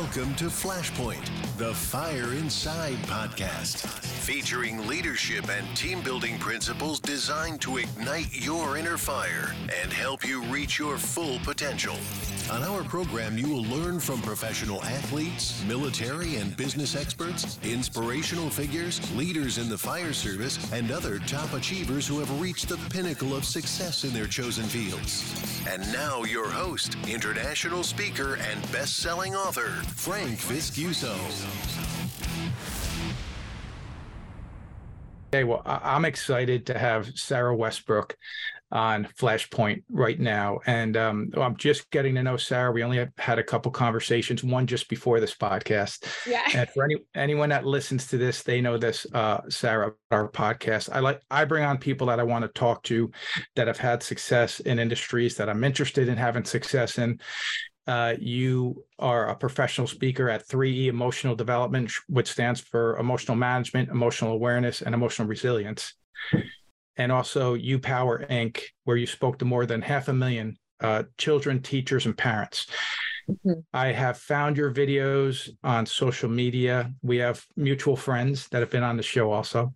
Welcome to Flashpoint, the Fire Inside podcast, featuring leadership and team building principles designed to ignite your inner fire and help you reach your full potential. On our program, you will learn from professional athletes, military and business experts, inspirational figures, leaders in the fire service, and other top achievers who have reached the pinnacle of success in their chosen fields. And now, your host, international speaker and best selling author, Frank Viscuso. Okay, well, I'm excited to have Sara Westbrook on Flashpoint right now. And um, I'm just getting to know Sara. We only have had a couple conversations, one just before this podcast. Yeah. And for any anyone that listens to this, they know this, uh, Sara, our podcast. I like I bring on people that I want to talk to that have had success in industries that I'm interested in having success in. Uh, you are a professional speaker at 3E Emotional Development, which stands for Emotional Management, Emotional Awareness, and Emotional Resilience and also U Power Inc., where you spoke to more than half a million uh, children, teachers, and parents. Mm-hmm. I have found your videos on social media. We have mutual friends that have been on the show also.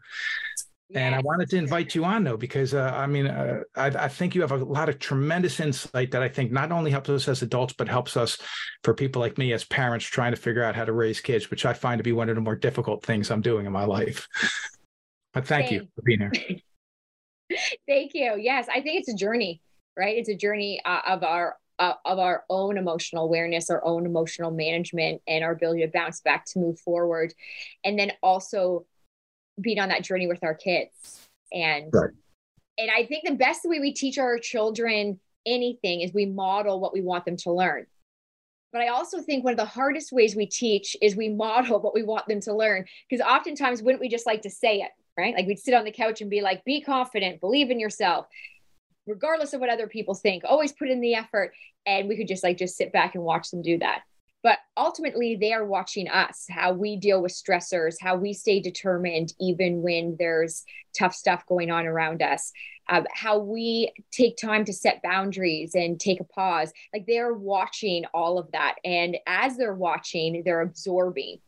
Yes. And I wanted to invite you on though, because uh, I mean, uh, I, I, think you have a lot of tremendous insight that I think not only helps us as adults, but helps us for people like me as parents trying to figure out how to raise kids, which I find to be one of the more difficult things I'm doing in my life. But thank Same. you for being here. Thank you. Yes, I think it's a journey, right? It's a journey uh, of our uh, of our own emotional awareness, our own emotional management, and our ability to bounce back to move forward, and then also being on that journey with our kids. And right. and I think the best way we teach our children anything is we model what we want them to learn. But I also think one of the hardest ways we teach is we model what we want them to learn. Because oftentimes, wouldn't we just like to say it? right? Like we'd sit on the couch and be like, be confident, believe in yourself, regardless of what other people think, always put in the effort. And we could just like just sit back and watch them do that. But ultimately, they are watching us, how we deal with stressors, how we stay determined, even when there's tough stuff going on around us, uh, how we take time to set boundaries and take a pause. Like they're watching all of that. And as they're watching, they're absorbing.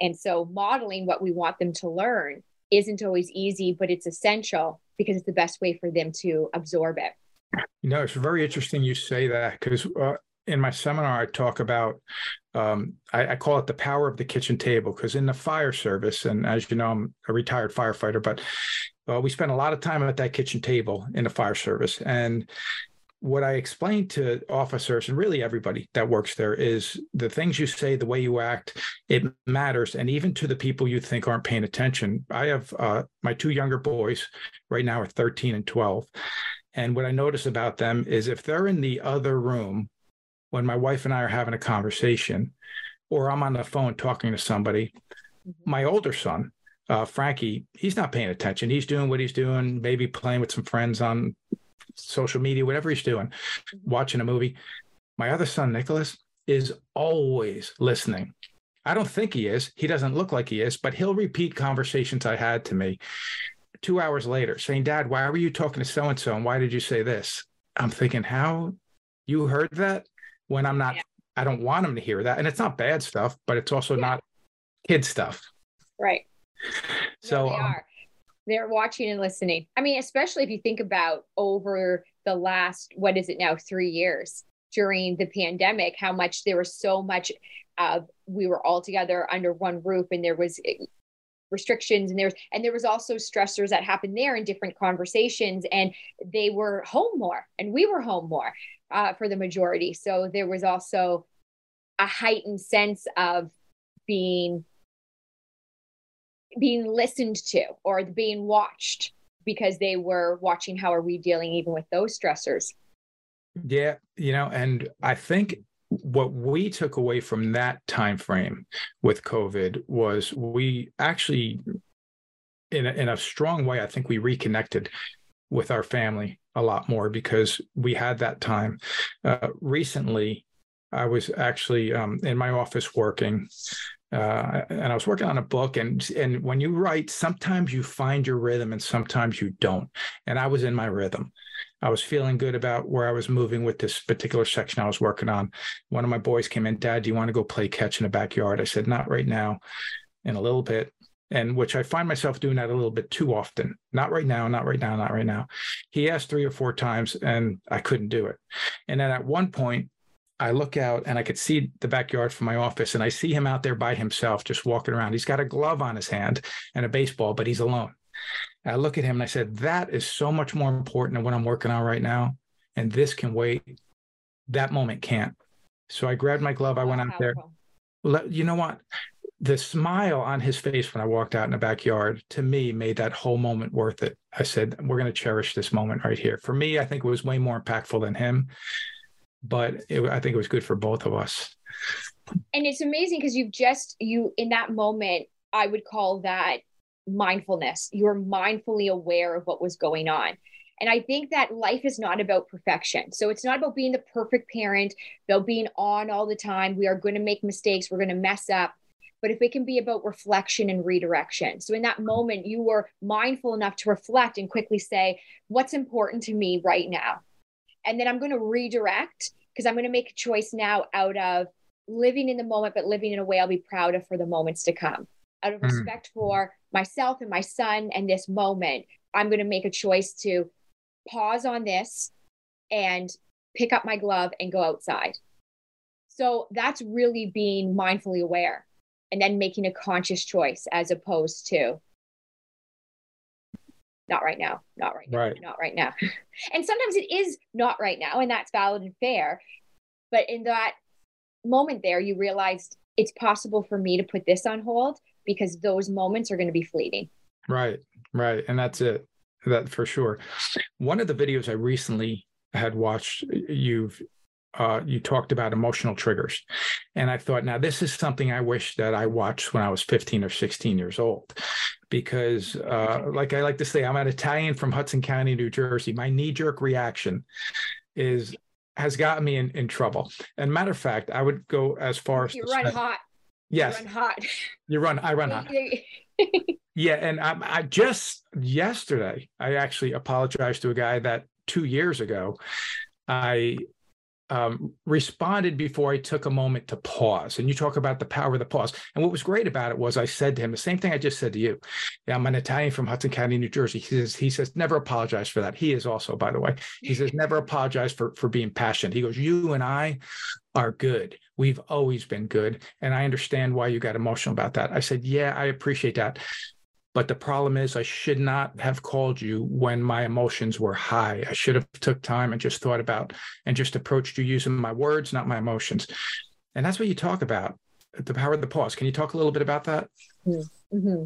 And so, modeling what we want them to learn isn't always easy, but it's essential because it's the best way for them to absorb it. You know, it's very interesting you say that because uh, in my seminar, I talk about, um, I, I, call it the power of the kitchen table because in the fire service, and as you know, I'm a retired firefighter, but uh, we spend a lot of time at that kitchen table in the fire service. And what I explain to officers and really everybody that works there is the things you say, the way you act, it matters. And even to the people you think aren't paying attention. I have uh, my two younger boys right now are 13 and 12. And what I notice about them is if they're in the other room when my wife and I are having a conversation, or I'm on the phone talking to somebody, mm-hmm. my older son, uh, Frankie, he's not paying attention. He's doing what he's doing, maybe playing with some friends on social media, whatever he's doing, mm-hmm. watching a movie. My other son, Nicholas, is always listening. I don't think he is. He doesn't look like he is, but he'll repeat conversations I had to me two hours later saying, Dad, why were you talking to so and so? And why did you say this? I'm thinking, how you heard that when I'm not, yeah. I don't want them to hear that. And it's not bad stuff, but it's also yeah. not kid stuff. Right. So, no, they um, are they're watching and listening. I mean, especially if you think about over the last, what is it now, three years during the pandemic, how much there was so much uh, we were all together under one roof and there was eh, restrictions and there's and there was also stressors that happened there in different conversations and they were home more and we were home more uh, for the majority. So there was also a heightened sense of being being listened to or being watched because they were watching how are we dealing even with those stressors? Yeah you know and i think what we took away from that time frame with covid was we actually in a, in a strong way i think we reconnected with our family a lot more because we had that time uh, recently i was actually um, in my office working uh, and I was working on a book, and and when you write, sometimes you find your rhythm, and sometimes you don't. And I was in my rhythm. I was feeling good about where I was moving with this particular section I was working on. One of my boys came in, Dad, do you want to go play catch in the backyard? I said, Not right now, in a little bit. And which I find myself doing that a little bit too often. Not right now, not right now, not right now. He asked three or four times and I couldn't do it. And then at one point, I look out and I could see the backyard from my office, and I see him out there by himself, just walking around. He's got a glove on his hand and a baseball, but he's alone. I look at him and I said, That is so much more important than what I'm working on right now. And this can wait. That moment can't. So I grabbed my glove. I went out there. You know what? The smile on his face when I walked out in the backyard to me made that whole moment worth it. I said, We're going to cherish this moment right here. For me, I think it was way more impactful than him, but it, I think it was good for both of us. And it's amazing because you've just, you, in that moment, I would call that mindfulness. You're mindfully aware of what was going on. And I think that life is not about perfection. So it's not about being the perfect parent, about being on all the time. We are going to make mistakes, we're going to mess up. But if it can be about reflection and redirection. So in that moment, you were mindful enough to reflect and quickly say, what's important to me right now? And then I'm going to redirect because I'm going to make a choice now out of living in the moment, but living in a way I'll be proud of for the moments to come. Out of mm. respect for myself and my son and this moment, I'm going to make a choice to pause on this and pick up my glove and go outside. So that's really being mindfully aware and then making a conscious choice as opposed to not right now, not right now, right. not right now. and sometimes it is not right now, and that's valid and fair. But in that moment there, you realized it's possible for me to put this on hold because those moments are going to be fleeting. Right, right. And that's it. That for sure. One of the videos I recently had watched, you've uh, you talked about emotional triggers. And I thought, now this is something I wish that I watched when I was 15 or 16 years old. Because, uh, like I like to say, I'm an Italian from Hudson County, New Jersey. My knee jerk reaction is has gotten me in, in trouble. And matter of fact, I would go as far as you run hot. Yes. You run hot. You run, I run hot. yeah. And I, I just yesterday, I actually apologized to a guy that two years ago, I um, responded before I took a moment to pause. And you talk about the power of the pause. And what was great about it was I said to him the same thing I just said to you. Yeah, I'm an Italian from Hudson County, New Jersey. He says, he says, never apologize for that. He is also, by the way, he says, never apologize for for being passionate. He goes, you and I are good. We've always been good. And I understand why you got emotional about that. I said, yeah, I appreciate that. But the problem is I should not have called you when my emotions were high. I should have took time and just thought about and just approached you using my words, not my emotions. And that's what you talk about, the power of the pause. Can you talk a little bit about that? Mm-hmm.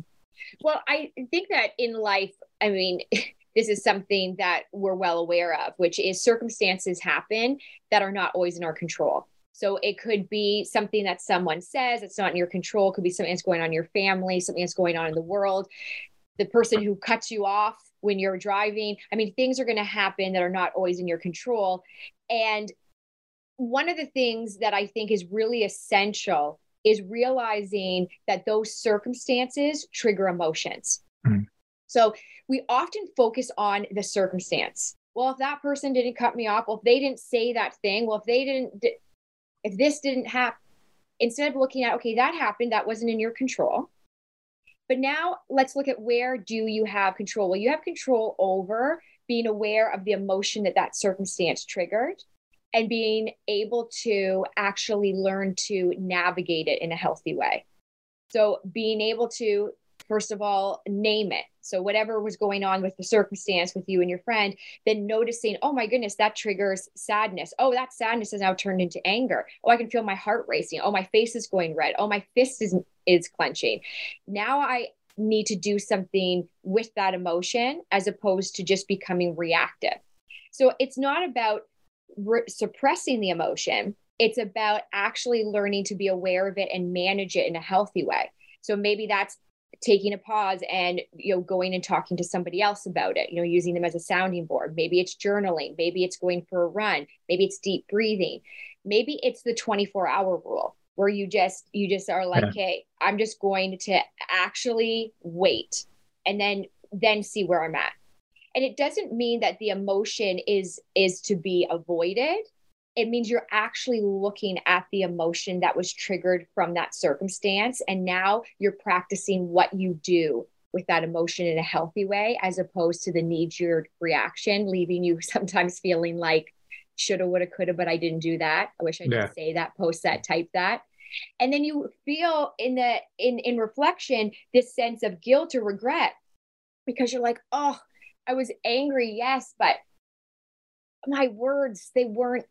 Well, I think that in life, I mean, this is something that we're well aware of, which is circumstances happen that are not always in our control. So it could be something that someone says it's not in your control. It could be something that's going on in your family, something that's going on in the world. The person who cuts you off when you're driving. I mean, things are going to happen that are not always in your control. And one of the things that I think is really essential is realizing that those circumstances trigger emotions. Mm-hmm. So we often focus on the circumstance. Well, if that person didn't cut me off, well, if they didn't say that thing, well, if they didn't, if this didn't happen, instead of looking at, okay, that happened, that wasn't in your control. But now let's look at where do you have control? Well, you have control over being aware of the emotion that that circumstance triggered and being able to actually learn to navigate it in a healthy way. So, being able to, first of all, name it. So, whatever was going on with the circumstance with you and your friend, then noticing, oh my goodness, that triggers sadness. Oh, that sadness has now turned into anger. Oh, I can feel my heart racing. Oh, my face is going red. Oh, my fist is, is clenching. Now I need to do something with that emotion as opposed to just becoming reactive. So, it's not about re- suppressing the emotion, it's about actually learning to be aware of it and manage it in a healthy way. So maybe that's taking a pause and you know going and talking to somebody else about it you know using them as a sounding board. Maybe it's journaling. Maybe it's going for a run. Maybe it's deep breathing. Maybe it's the 24 hour rule where you just you just are like yeah. hey i'm just going to actually wait and then then see where i'm at. And it doesn't mean that the emotion is is to be avoided it means you're actually looking at the emotion that was triggered from that circumstance. And now you're practicing what you do with that emotion in a healthy way as opposed to the knee jerk reaction leaving you sometimes feeling like shoulda woulda coulda but i didn't do that. I wish i yeah. could say that post that type that. And then you feel in the in in reflection this sense of guilt or regret because you're like oh i was angry yes but my words they weren't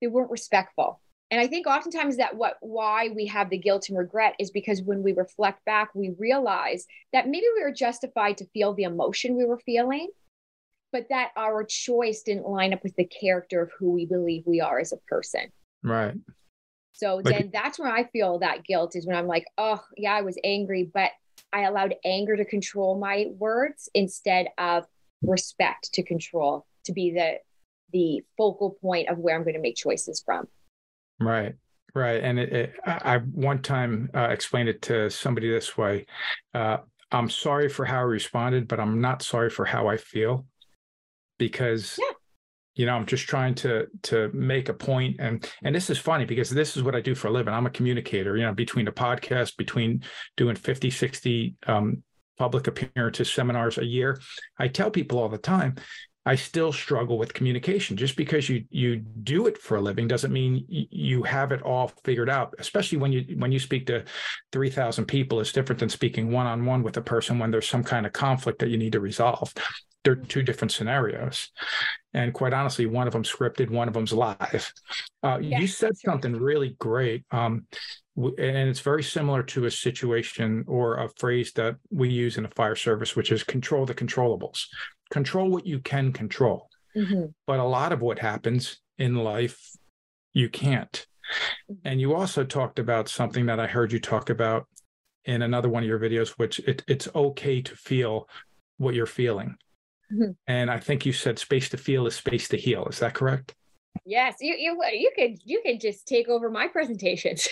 they weren't respectful. And i think oftentimes that what why we have the guilt and regret is because when we reflect back we realize that maybe we were justified to feel the emotion we were feeling but that our choice didn't line up with the character of who we believe we are as a person. Right. So like, then that's when i feel that guilt is when i'm like oh yeah i was angry but i allowed anger to control my words instead of respect to control to be the the focal point of where I'm going to make choices from. Right. Right. And it, it, I one time uh, explained it to somebody this way uh, I'm sorry for how I responded, but I'm not sorry for how I feel because. Yeah. You know, I'm just trying to to make a point, and and this is funny because this is what I do for a living. I'm a communicator. You know, between the podcast, between doing 50, 60 um, public appearances, seminars a year, I tell people all the time, I still struggle with communication. Just because you you do it for a living doesn't mean you have it all figured out. Especially when you when you speak to three thousand people, it's different than speaking one on one with a person when there's some kind of conflict that you need to resolve. They're two different scenarios, and quite honestly, one of them scripted, one of them's live. Uh, yes, you said something right. really great. Um, and it's very similar to a situation or a phrase that we use in the fire service, which is control the controllables control what you can control. Mm-hmm. But a lot of what happens in life, you can't. Mm-hmm. And you also talked about something that I heard you talk about in another one of your videos, which it, it's okay to feel what you're feeling. Mm-hmm. And I think you said space to feel is space to heal. Is that correct? Yes, you you you could you could just take over my presentations.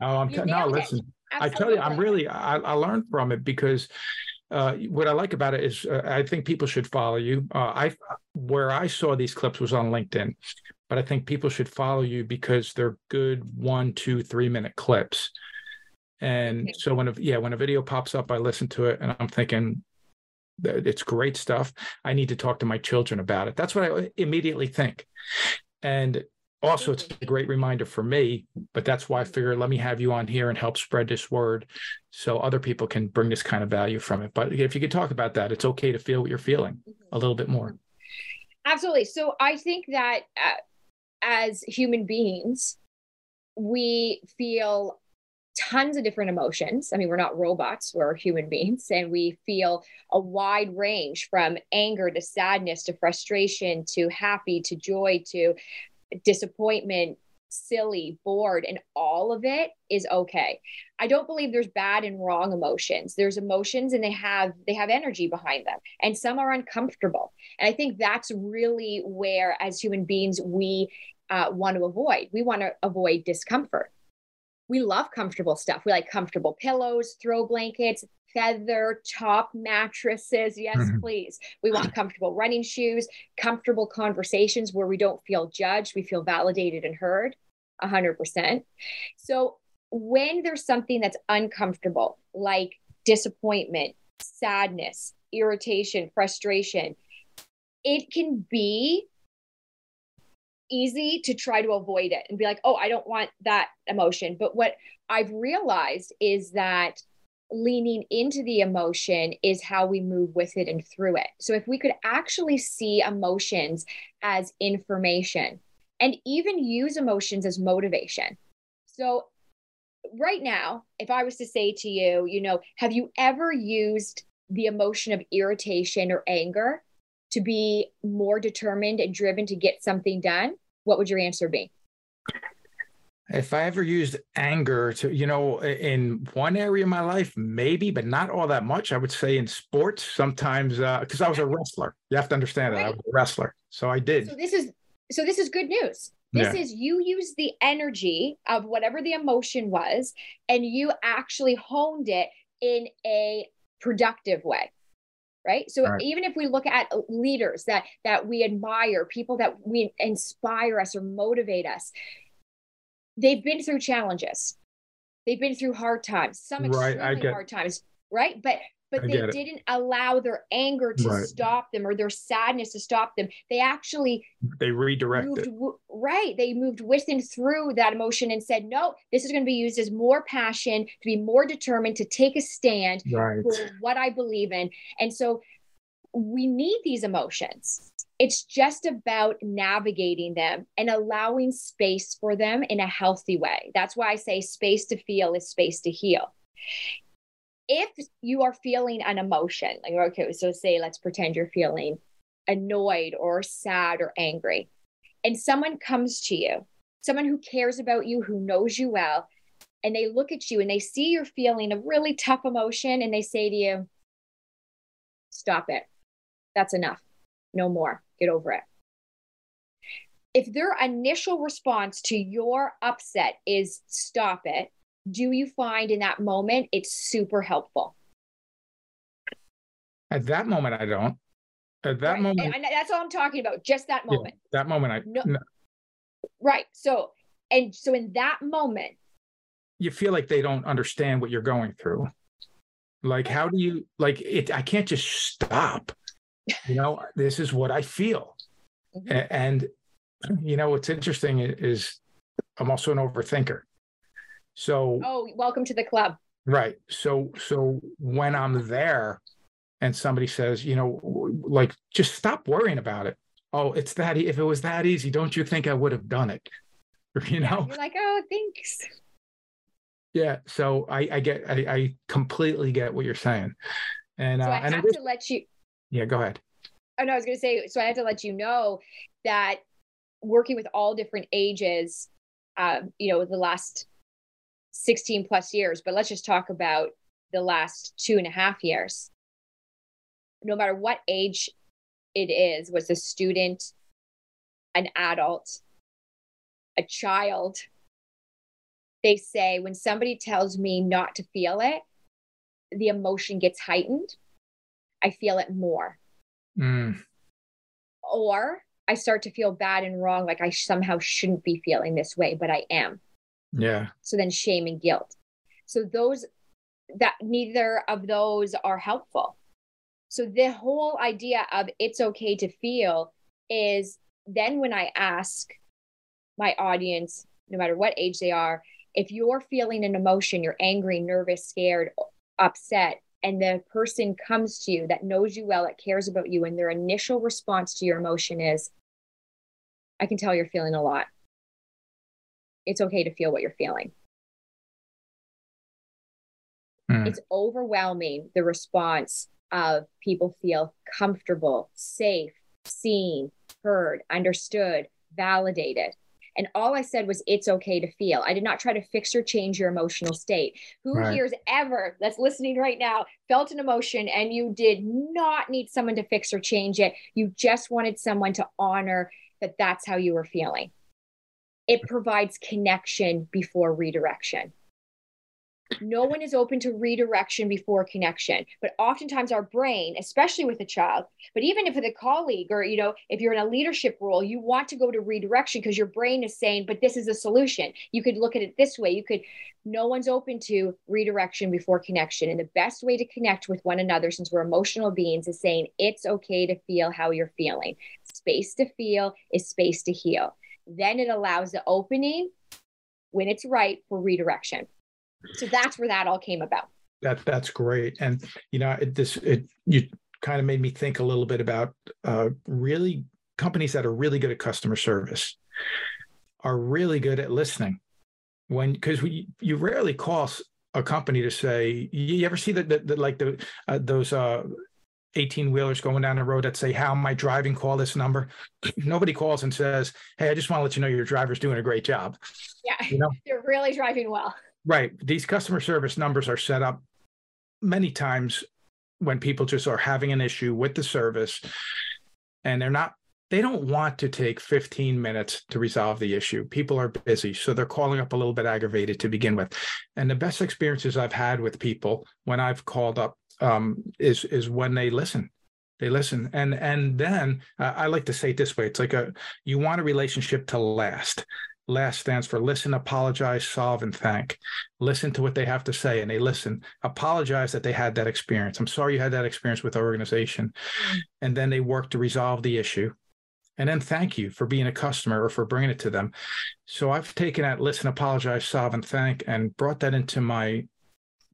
oh, I'm t- no. Listen, I tell you, I'm really I, I learned from it because uh, what I like about it is uh, I think people should follow you. Uh, I where I saw these clips was on LinkedIn, but I think people should follow you because they're good one, two, three minute clips. And okay. so when a yeah when a video pops up, I listen to it and I'm thinking it's great stuff. I need to talk to my children about it. That's what I immediately think. And also it's a great reminder for me but that's why i figured let me have you on here and help spread this word so other people can bring this kind of value from it but if you could talk about that it's okay to feel what you're feeling mm-hmm. a little bit more absolutely so i think that uh, as human beings we feel tons of different emotions. I mean, we're not robots, we're human beings, and we feel a wide range from anger to sadness to frustration to happy to joy to disappointment, silly, bored, and all of it is okay. I don't believe there's bad and wrong emotions. There's emotions and they have they have energy behind them. And some are uncomfortable. And I think that's really where as human beings we uh, want to avoid. We want to avoid discomfort. We love comfortable stuff. We like comfortable pillows, throw blankets, feather top mattresses. Yes, mm-hmm. please. We want comfortable running shoes, comfortable conversations where we don't feel judged, we feel validated and heard 100%. So when there's something that's uncomfortable, like disappointment, sadness, irritation, frustration, it can be easy to try to avoid it and be like, oh, I don't want that emotion. But what I've realized is that leaning into the emotion is how we move with it and through it. So if we could actually see emotions as information and even use emotions as motivation. So right now, if I was to say to you, you know, have you ever used the emotion of irritation or anger to be more determined and driven to get something done? What would your answer be? If I ever used anger to, you know, in one area of my life, maybe, but not all that much. I would say in sports sometimes, because uh, I was a wrestler. You have to understand right. that I was a wrestler, so I did. So this is so this is good news. This yeah. is you use the energy of whatever the emotion was, and you actually honed it in a productive way right so Right. even if we look at leaders that that we admire people that we inspire us or motivate us they've been through challenges they've been through hard times some Right, extremely get- hard times right but but I they didn't allow their anger to Right. stop them or their sadness to stop them they actually They redirected moved right they moved with and through that emotion and said no this is going to be used as more passion to be more determined to take a stand Right. for what I believe in. And so we need these emotions. It's just about navigating them and allowing space for them in a healthy way. That's why I say space to feel is space to heal. If you are feeling an emotion, like, okay, so say, let's pretend you're feeling annoyed or sad or angry, and someone comes to you, someone who cares about you, who knows you well, and they look at you and they see you're feeling a really tough emotion and they say to you, Stop it. That's enough. No more. Get over it. If their initial response to your upset is stop it, do you find in that moment it's super helpful? At that moment, I don't. At that Right. moment, And, that's all I'm talking about, just that Yeah. moment. that moment, I No. no, Right. So, and so in that moment, you feel like they don't understand what you're going through. Like, how do you like it? I can't just stop. You know, this is what I feel. Mhm. And, you know, what's interesting is I'm also an overthinker. So, oh, welcome to the club. right. So, so when I'm there and somebody says, you know, like, just stop worrying about it. Oh, it's that, e- if it was that easy, don't you think I would have done it? You Yeah, know? You're like, oh, thanks. Yeah. So I, I get, I, I completely get what you're saying. And, So uh, I have is, to let you, yeah, go ahead. Oh no, I was going to say. So I had to let you know that working with all different ages, um, you know, the last sixteen plus years. But let's just talk about the last two and a half years. No matter what age it is, was a student, an adult, a child. They say when somebody tells me not to feel it, the emotion gets heightened. I feel it more Mm, or I start to feel bad and wrong, like I somehow shouldn't be feeling this way, but I am. yeah. So then shame and guilt. So those that neither of those are helpful. So the whole idea of it's okay to feel is then when I ask my audience, no matter what age they are, if you're feeling an emotion, you're angry, nervous, scared, upset, and the person comes to you that knows you well, that cares about you, and their initial response to your emotion is, I can tell you're feeling a lot. It's okay to feel what you're feeling. Mm. It's overwhelming the response of people feel comfortable, safe, seen, heard, understood, validated. And all I said was, it's okay to feel. I did not try to fix or change your emotional state. Who Right. here's ever that's listening right now felt an emotion and you did not need someone to fix or change it? You just wanted someone to honor that that's how you were feeling. It provides connection before redirection. No one is open to redirection before connection. But oftentimes our brain, especially with a child, but even if with a colleague or you know, if you're in a leadership role, you want to go to redirection because your brain is saying, but this is a solution. You could look at it this way. You could no one's open to redirection before connection. And the best way to connect with one another, since we're emotional beings, is saying it's okay to feel how you're feeling. Space to feel is space to heal. Then it allows the opening when it's right for redirection. So that's where that all came about. That that's great, and you know, it, this it you kind of made me think a little bit about uh, really companies that are really good at customer service are really good at listening. When because we you rarely call a company to say you ever see that the, the, like the uh, those uh 18 wheelers going down the road that say how am i driving call this number nobody calls and says hey i just want to let you know your driver's doing a great job Yeah, You know? they're really driving well. Right. These customer service numbers are set up many times when people just are having an issue with the service and they're not they don't want to take 15 minutes to resolve the issue. People are busy, so they're calling up a little bit aggravated to begin with. And the best experiences I've had with people when I've called up um, is is when they listen they listen and and then uh, i like to say it this way it's like a you want a relationship to last last stands for listen apologize solve and thank listen to what they have to say and they listen apologize that they had that experience i'm sorry you had that experience with our organization mm-hmm. and then they work to resolve the issue and then thank you for being a customer or for bringing it to them so i've taken that listen apologize solve and thank and brought that into my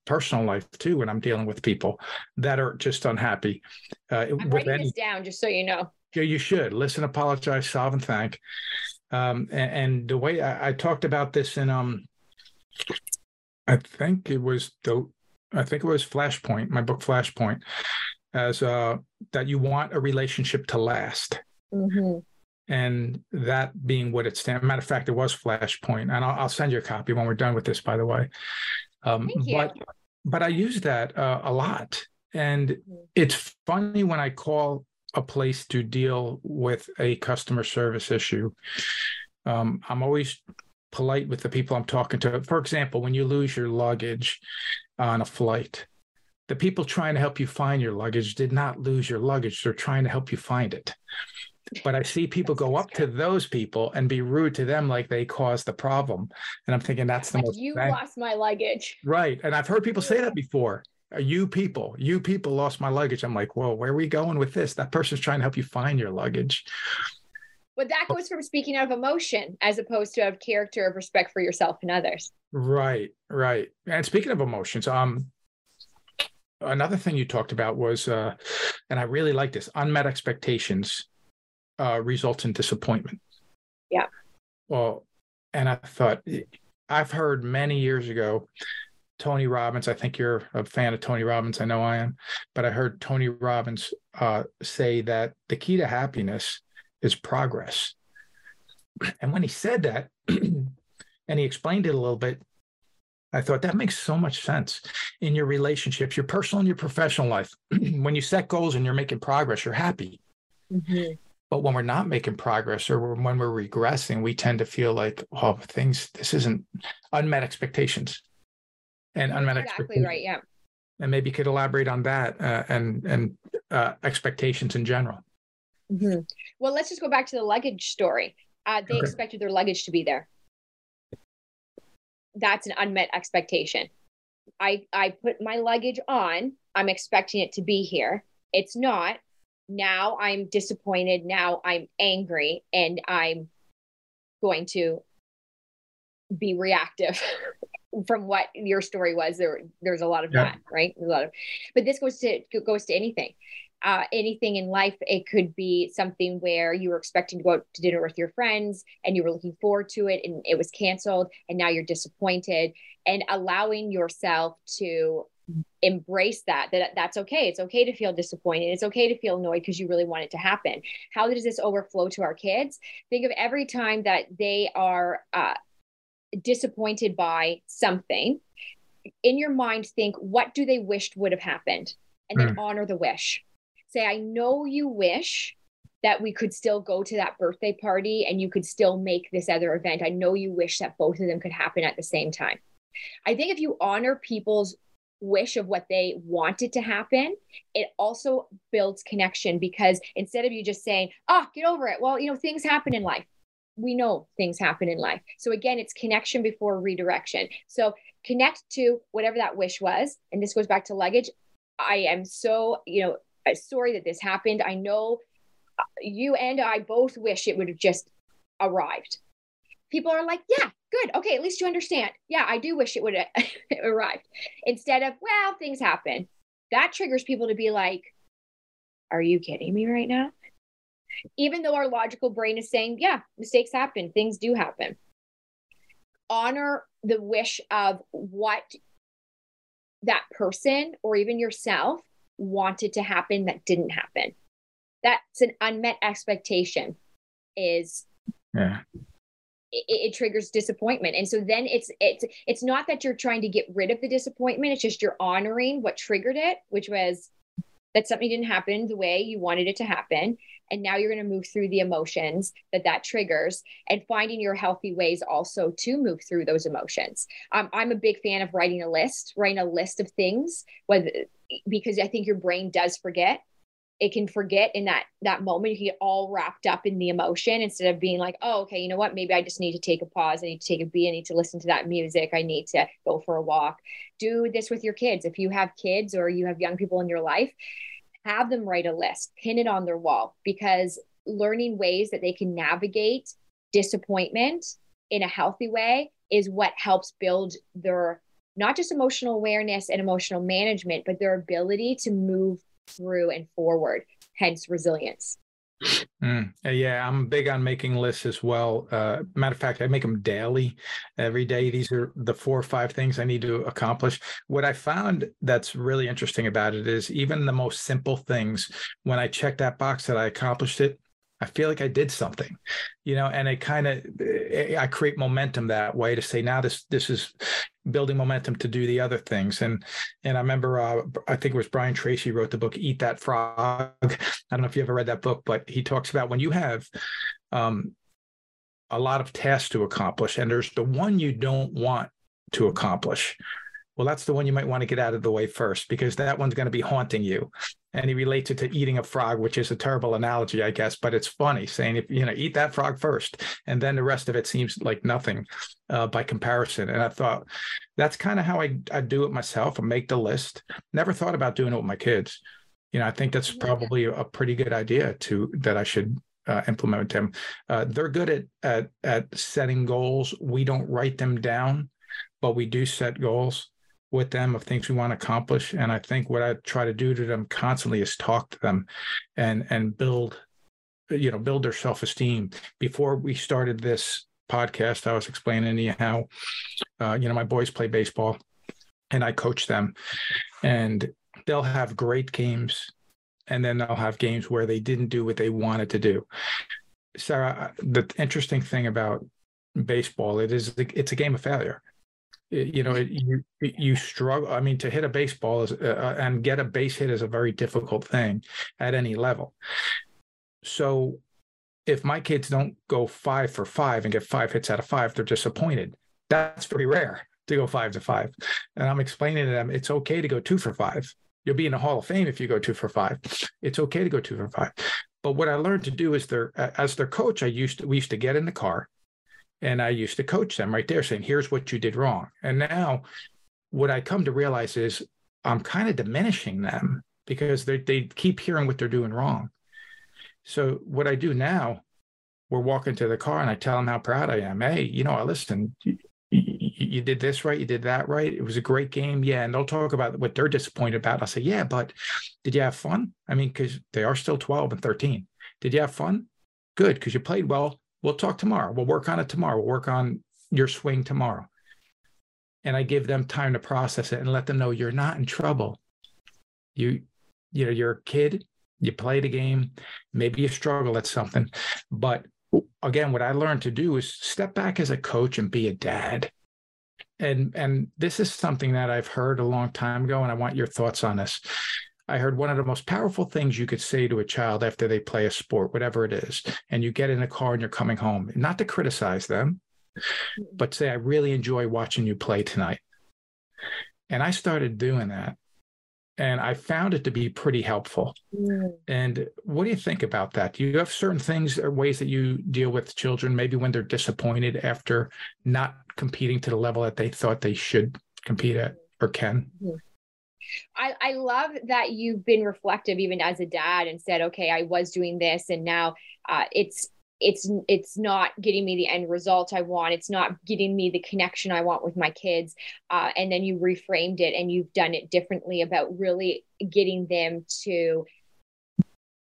personal life too when I'm dealing with people that are just unhappy. Uh, I'm writing any, this down just so you know. Yeah, you should listen, apologize, solve, and thank. Um, and, and, the way I, I, talked about this in um, I think it was the, I think it was Flashpoint, my book Flashpoint, as uh, that you want a relationship to last. Mm-hmm and that being what it stands. Matter of fact, it was Flashpoint, and I'll, I'll, send you a copy when we're done with this. By the way, um, but but I use that uh, a lot, and mm-hmm. it's funny when I call a place to deal with a customer service issue. Um, I'm always polite with the people I'm talking to. For example, when you lose your luggage on a flight, the people trying to help you find your luggage did not lose your luggage. They're trying to help you find it but I see people go up to those people and be rude to them like they caused the problem. And I'm thinking that's the most you lost my luggage. Right. And I've heard people say that before. Uh, you people, you people lost my luggage. I'm like, whoa, where are we going with this? That person's trying to help you find your luggage. But that goes from speaking out of emotion as opposed to of character of respect for yourself and others. Right, right. And speaking of emotions, um, another thing you talked about was, uh, and I really like this, unmet expectations uh, results in disappointment. Yeah. Well, and I thought I've heard many years ago Tony Robbins. I think you're a fan of Tony Robbins. I know I am, but I heard Tony Robbins uh, say that the key to happiness is progress. And when he said that, and he explained it a little bit, I thought that makes so much sense in your relationships, your personal and your professional life. when you set goals and you're making progress, you're happy. Mm-hmm. But when we're not making progress or when we're regressing, we tend to feel like, oh, things, this isn't unmet expectations. And unmet exactly expectations. right. Yeah. And maybe you could elaborate on that uh, and and uh, expectations in general. Mm-hmm. Well, let's just go back to the luggage story. Uh, they okay. expected their luggage to be there. That's an unmet expectation. I I put my luggage on. I'm expecting it to be here. It's not now I'm disappointed. Now I'm angry and I'm going to be reactive from what your story was. There, there's a lot of yeah. that, right? A lot of, but this goes to goes to anything. Uh, anything in life. It could be something where you were expecting to go out to dinner with your friends and you were looking forward to it and it was canceled and now you're disappointed and allowing yourself to embrace that that that's okay it's okay to feel disappointed it's okay to feel annoyed because you really want it to happen how does this overflow to our kids think of every time that they are uh, disappointed by something in your mind think what do they wished would have happened and then mm. honor the wish say i know you wish that we could still go to that birthday party and you could still make this other event i know you wish that both of them could happen at the same time I think if you honor people's wish of what they wanted to happen, it also builds connection because instead of you just saying, oh, get over it. Well, you know, things happen in life. We know things happen in life. So again, it's connection before redirection. So connect to whatever that wish was. And this goes back to luggage. I am so, you know, sorry that this happened. I know uh, you and I both wish it would have just arrived. People are like, yeah, good. Okay, at least you understand. Yeah, I do wish it would have arrived. Instead of, well, things happen. That triggers people to be like, are you kidding me right now? Even though our logical brain is saying, yeah, mistakes happen, things do happen. Honor the wish of what that person or even yourself wanted to happen that didn't happen. That's an unmet expectation is yeah it, it, triggers disappointment and so then it's it's it's not that you're trying to get rid of the disappointment it's just you're honoring what triggered it which was that something didn't happen the way you wanted it to happen and now you're going to move through the emotions that that triggers and finding your healthy ways also to move through those emotions. Um, i'm a big fan of writing a list writing a list of things whether because i think your brain does forget it can forget in that that moment. You can get all wrapped up in the emotion instead of being like oh okay you know what? Maybe i just need to take a pause. I need to take a beat. I need to listen to that music. I need to go for a walk. Do this with your kids. If you have kids or you have young people in your life have them write a list pin it on their wall because learning ways that they can navigate disappointment in a healthy way is what helps build their not just emotional awareness and emotional management, but their ability to move through and forward, hence resilience. Mm, uh, yeah, I'm big on making lists as well. Uh, matter of fact, I make them daily, every day. These are the four or five things I need to accomplish. What I found that's really interesting about it is even the most simple things, when I check that box that I accomplished it, I feel like I did something, you know, and it kind of eh, I create momentum that way to say now this this is building momentum to do the other things. And and I remember uh, I think it was Brian Tracy wrote the book Eat That Frog. I don't know if you ever read that book, but he talks about when you have um, a lot of tasks to accomplish, and there's the one you don't want to accomplish well, that's the one you might want to get out of the way first because that one's going to be haunting you. And he relates it to eating a frog, which is a terrible analogy, I guess, but it's funny saying, if you know, eat that frog first, and then the rest of it seems like nothing uh, by comparison. And I thought that's kind of how I, I do it myself. I make the list. Never thought about doing it with my kids. You know, I think that's probably a pretty good idea to that I should uh, implement them. Uh, they're good at, at at setting goals. We don't write them down, but we do set goals with them of things we want to accomplish. And I think what I try to do to them constantly is talk to them and and build, you know, build their self-esteem. Before we started this podcast, I was explaining to you how uh, you know, my boys play baseball and I coach them. And they'll have great games and then they'll have games where they didn't do what they wanted to do. Sara, the interesting thing about baseball it is it's a game of failure you know you you struggle i mean to hit a baseball is, uh, uh, and get a base hit is a very difficult thing at any level. So if my kids don't go five for five and get five hits out of five they're disappointed. That's very rare to go five to five. And i'm explaining to them it's okay to go two for five. You'll be in the hall of fame if you go two for five. It's okay to go two for five. But what i learned to do is their as their coach i used to we used to get in the car and I used to coach them right there, saying, here's what you did wrong. And now what I come to realize is I'm kind of diminishing them because they, they keep hearing what they're doing wrong. So what I do now, we're walking to the car and I tell them how proud I am. Hey, you know, I listen, you, you did this right, you did that right. It was a great game. Yeah. And they'll talk about what they're disappointed about. I'll say, yeah, but did you have fun? I mean, because they are still 12 and 13. Did you have fun? Good, because you played well We'll talk tomorrow. We'll work on it tomorrow. We'll work on your swing tomorrow. And I give them time to process it and let them know you're not in trouble. You, you know, you're a kid, you play the game, maybe you struggle at something. But again, what I learned to do is step back as a coach and be a dad. And and this is something that I've heard a long time ago, and I want your thoughts on this. I heard one of the most powerful things you could say to a child after they play a sport, whatever it is, and you get in a car and you're coming home, not to criticize them, but say, I really enjoy watching you play tonight. And I started doing that. And I found it to be pretty helpful. Mm. And what do you think about that? Do you have certain things or ways that you deal with children, maybe when they're disappointed after not competing to the level that they thought they should compete at or can? Mm. I, I love that you've been reflective even as a dad and said, okay, I was doing this and now uh, it's it's it's not getting me the end result I want. It's not getting me the connection I want with my kids. Uh, and then you reframed it and you've done it differently about really getting them to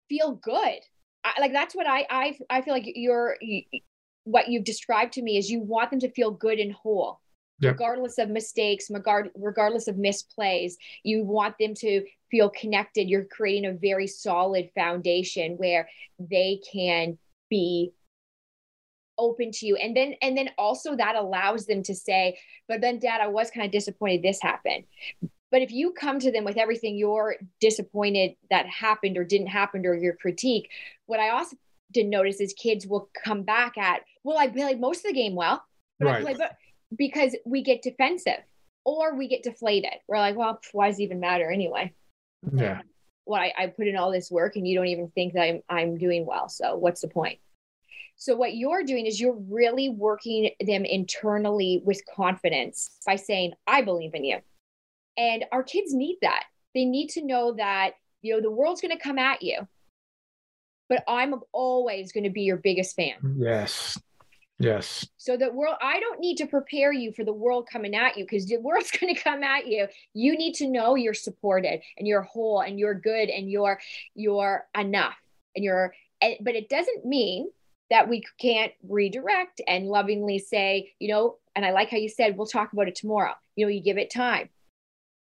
feel good. I, like that's what I I I feel like you're you, what you've described to me is you want them to feel good and whole yep. regardless of mistakes, regardless of misplays. You want them to feel connected. You're creating a very solid foundation where they can be open to you and then and then also that allows them to say but then dad i was kind of disappointed this happened but if you come to them with everything you're disappointed that happened or didn't happen or your critique what i also didn't notice is kids will come back at well i played most of the game well but right. I played, but because we get defensive or we get deflated. We're like, well, why does it even matter anyway? Yeah. well, I, I put in all this work and you don't even think that I'm, I'm doing well. So what's the point? So what you're doing is you're really working them internally with confidence by saying, I believe in you. And our kids need that. They need to know that, you know, the world's going to come at you, but I'm always going to be your biggest fan. Yes. Yes. So that world, I don't need to prepare you for the world coming at you because the world's going to come at you. You need to know you're supported and you're whole and you're good and you're you're enough and you're. But it doesn't mean that we can't redirect and lovingly say, you know, and I like how you said, we'll talk about it tomorrow. You know, you give it time.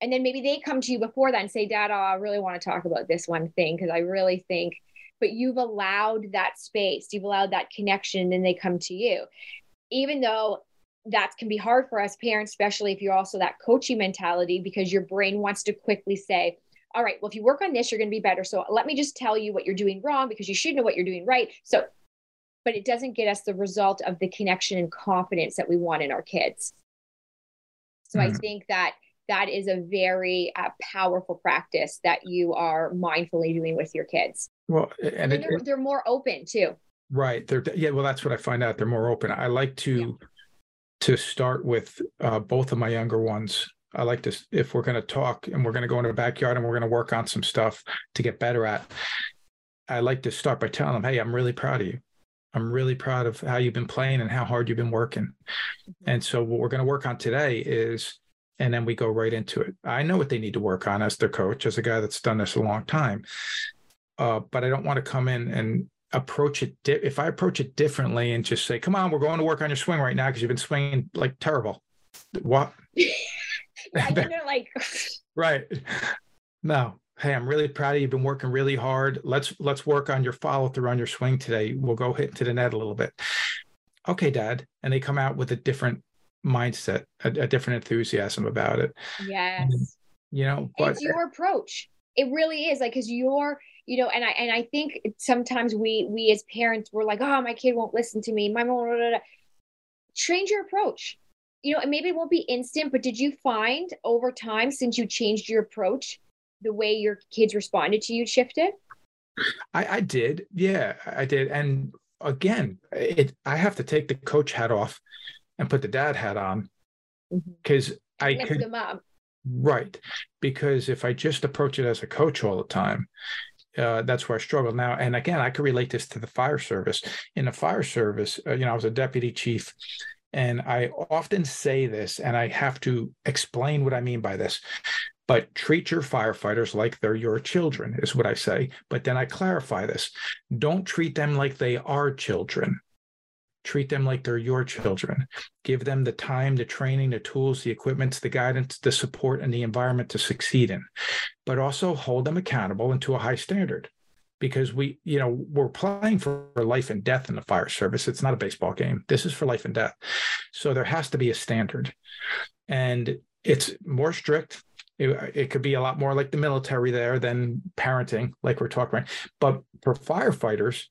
And then maybe they come to you before that and say, Dad, oh, I really want to talk about this one thing because I really think but you've allowed that space, you've allowed that connection, and then they come to you. Even though that can be hard for us parents, especially if you're also that coaching mentality, because your brain wants to quickly say, all right, well, if you work on this, you're going to be better. So let me just tell you what you're doing wrong because you should know what you're doing right. So, but it doesn't get us the result of the connection and confidence that we want in our kids. So mm-hmm. I think that that is a very uh, powerful practice that you are mindfully doing with your kids. Well, and, and it, they're, they're, more open too. Right. They're yeah. Well, that's what I find out. They're more open. I like to yeah. to start with uh, both of my younger ones. I like to if we're going to talk and we're going to go in the backyard and we're going to work on some stuff to get better at. I like to start by telling them, "Hey, I'm really proud of you. I'm really proud of how you've been playing and how hard you've been working." Mm-hmm. And so, what we're going to work on today is and then we go right into it. I know what they need to work on as their coach, as a guy that's done this a long time. Uh, but I don't want to come in and approach it. Di- if I approach it differently and just say, "Come on, we're going to work on your swing right now because you've been swinging like terrible," what? yeah, like right. No, hey, I'm really proud of you. You've been working really hard. Let's let's work on your follow through on your swing today. We'll go hit to the net a little bit. Okay, Dad. And they come out with a different mindset, a, a different enthusiasm about it. Yes. And, you know, but it's your approach. It really is like because you're, you know, and I and I think sometimes we we as parents we're like, oh, my kid won't listen to me. My mom, blah, blah, blah. change your approach. You know, and maybe it won't be instant, but did you find over time since you changed your approach, the way your kids responded to you shifted? I, I did, yeah, I did, and again, it I have to take the coach hat off and put the dad hat on because mm-hmm. I could right because if I just approach it as a coach all the time, uh, that's where I struggle now. And again, I could relate this to the fire service. In the fire service, uh, you know, I was a deputy chief, and I often say this, and I have to explain what I mean by this. But treat your firefighters like they're your children, is what I say. But then I clarify this don't treat them like they are children treat them like they're your children. Give them the time the training the tools the equipment the guidance the support and the environment to succeed in. But also hold them accountable and to a high standard. Because we you know we're playing for life and death in the fire service. It's not a baseball game. This is for life and death. So there has to be a standard. And it's more strict. It, it, could be a lot more like the military there than parenting like we're talking about. But for firefighters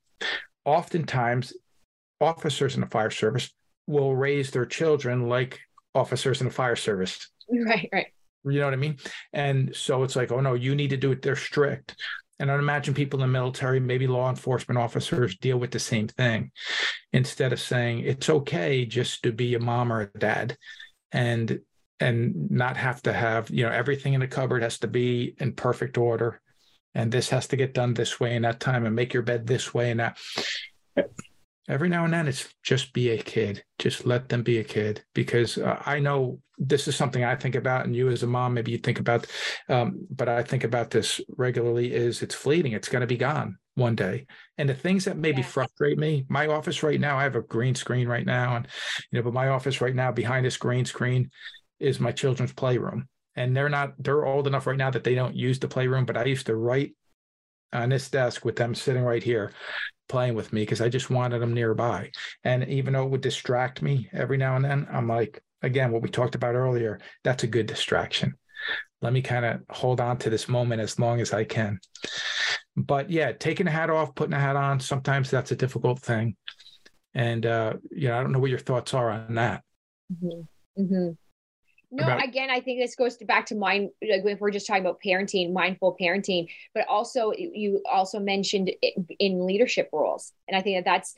oftentimes officers in the fire service will raise their children like officers in the fire service. Right, right. You know what I mean? And so it's like, oh no, you need to do it. They're strict. And I'd imagine people in the military, maybe law enforcement officers deal with the same thing instead of saying it's okay just to be a mom or a dad and and not have to have, you know, everything in the cupboard has to be in perfect order. And this has to get done this way and that time and make your bed this way and that every now and then it's just be a kid just let them be a kid because uh, i know this is something i think about and you as a mom maybe you think about um, but i think about this regularly is it's fleeting it's going to be gone one day. And the things that maybe yeah. frustrate me my office right now i have a green screen right now and you know but my office right now behind this green screen is my children's playroom. And they're not they're old enough right now that they don't use the playroom but i used to write on this desk with them sitting right here playing with me because I just wanted them nearby. And even though it would distract me every now and then, I'm like, again, what we talked about earlier, that's a good distraction. Let me kind of hold on to this moment as long as I can. But yeah, taking a hat off, putting a hat on, sometimes that's a difficult thing. And, uh, you know, I don't know what your thoughts are on that. Mm-hmm. Mm-hmm. No, about- again, I think this goes to back to mind, like if we're just talking about parenting, mindful parenting, but also you also mentioned in leadership roles. And I think that that's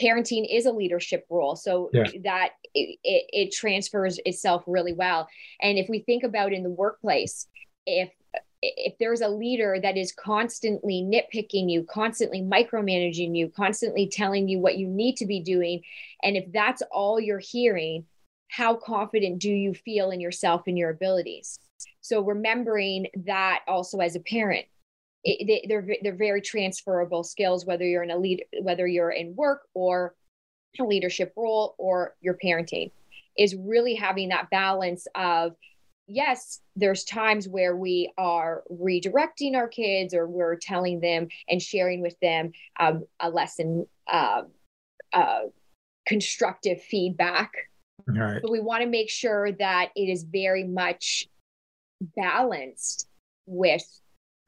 parenting is a leadership role. So yeah. that it, it, it transfers itself really well. And if we think about in the workplace, if if there's a leader that is constantly nitpicking you, constantly micromanaging you, constantly telling you what you need to be doing, and if that's all you're hearing, how confident do you feel in yourself and your abilities? So remembering that also as a parent, it, they, they're they're very transferable skills whether you're in a lead whether you're in work or a leadership role or you're parenting is really having that balance of yes there's times where we are redirecting our kids or we're telling them and sharing with them um, a lesson uh, uh, constructive feedback Right. But we want to make sure that it is very much balanced with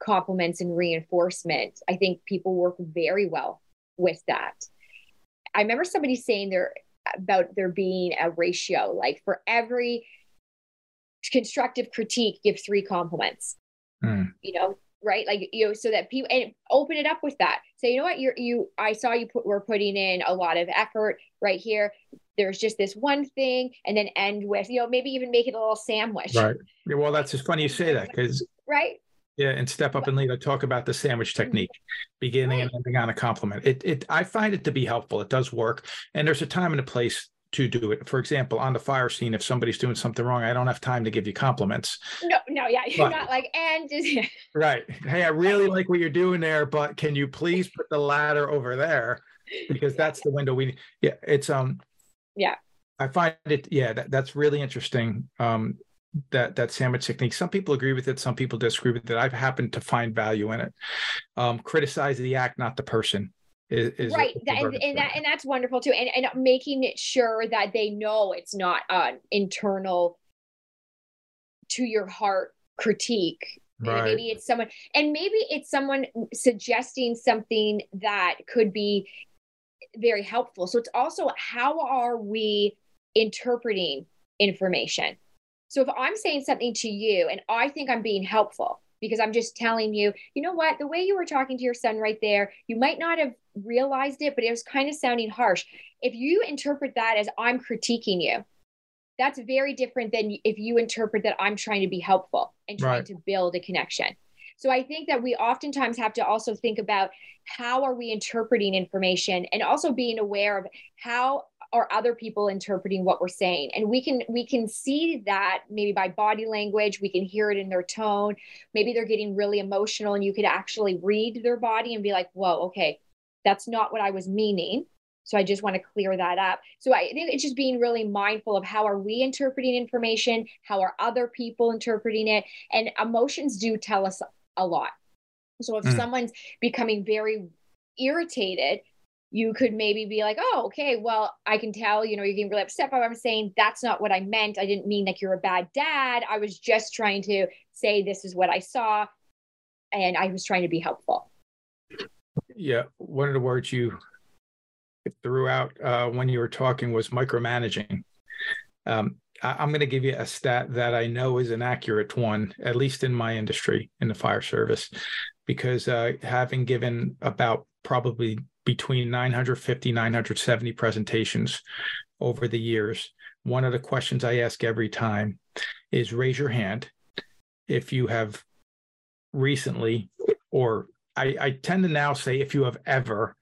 compliments and reinforcement. I think people work very well with that. I remember somebody saying there about there being a ratio, like for every constructive critique, give three compliments. Mm. You know, right? Like you know, so that people and open it up with that. Say, you know what, you're you. I saw you put. We're putting in a lot of effort right here there's just this one thing and then end with you know maybe even make it a little sandwich right yeah, well that's just funny you say that because right yeah and step up and lead i talk about the sandwich mm-hmm. technique beginning right. and ending on a compliment it, it i find it to be helpful it does work and there's a time and a place to do it. For example, on the fire scene, if somebody's doing something wrong, I don't have time to give you compliments. No, no, yeah, you're but, not like and just right. Hey, I really like what you're doing there, but can you please put the ladder over there? Because that's the window we. Yeah, it's um yeah. I find it yeah that, that's really interesting um that that sandwich technique. Some people agree with it some people disagree with it. I've happened to find value in it. Um criticize the act not the person is, is right that, and, and, that, and that's wonderful too and, and making it sure that they know it's not an internal to your heart critique. Right. Maybe it's someone, and maybe it's someone suggesting something that could be very helpful. So it's also how are we interpreting information? So if I'm saying something to you and I think I'm being helpful because I'm just telling you, you know what, the way you were talking to your son right there, you might not have realized it, but it was kind of sounding harsh. If you interpret that as I'm critiquing you, that's very different than if you interpret that I'm trying to be helpful and trying right. to build a connection. So I think that we oftentimes have to also think about how are we interpreting information and also being aware of how are other people interpreting what we're saying. And we can we can see that maybe by body language we can hear it in their tone. Maybe they're getting really emotional and you could actually read their body and be like whoa okay that's not what i was meaning. So i just want to clear that up. So i think it's just being really mindful of how are we interpreting information? How are other people interpreting it? And emotions do tell us a lot. So if mm. someone's becoming very irritated, you could maybe be like, oh, okay, well, I can tell, you know, you're getting really upset by what I'm saying. That's not what I meant. I didn't mean like you're a bad dad. I was just trying to say this is what I saw. And I was trying to be helpful. Yeah. One of the words you threw out uh, when you were talking was micromanaging. Um, I'm going to give you a stat that I know is an accurate one, at least in my industry, in the fire service, because uh, having given about probably between 950 970 presentations over the years one of the questions i ask every time is raise your hand if you have recently or I, I tend to now say if you have ever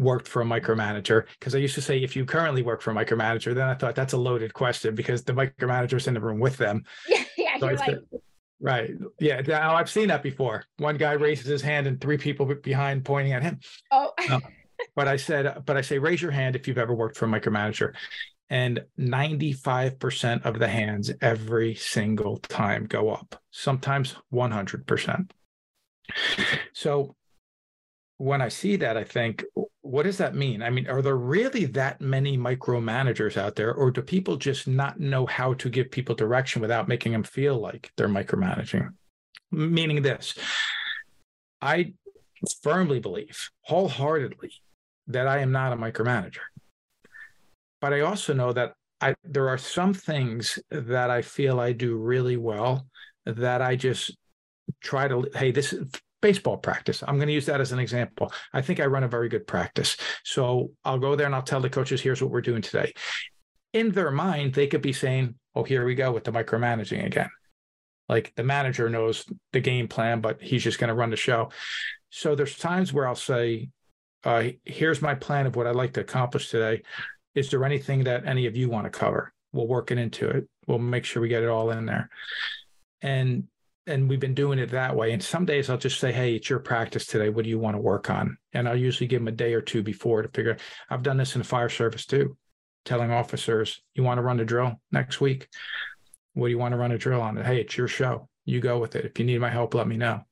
worked for a micromanager because I used to say if you currently work for a micromanager, then I thought that's a loaded question because the micromanager's in the room with them. Yeah, yeah, so like... right. Yeah, now I've seen that before. One guy raises his hand and three people behind pointing at him. Oh. uh, but I said, but I say, raise your hand if you've ever worked for a micromanager. And 95% of the hands every single time go up, sometimes 100%. So when I see that, I think, what does that mean? I mean, are there really that many micromanagers out there, or do people just not know how to give people direction without making them feel like they're micromanaging? Meaning this, I firmly believe wholeheartedly that I am not a micromanager. But I also know that I there are some things that I feel I do really well that I just try to hey this is baseball practice. I'm going to use that as an example. I think I run a very good practice. So I'll go there and I'll tell the coaches here's what we're doing today. In their mind they could be saying, "Oh, here we go with the micromanaging again." Like the manager knows the game plan but he's just going to run the show. So there's times where I'll say, uh, here's my plan of what I'd like to accomplish today. Is there anything that any of you want to cover? We'll work it into it. We'll make sure we get it all in there. And and we've been doing it that way. And some days I'll just say, hey, it's your practice today. What do you want to work on? And I'll usually give them a day or two before to figure. I've done this in the fire service too, telling officers, you want to run a drill next week? What do you want to run a drill on? Hey, it's your show. You go with it. If you need my help, let me know.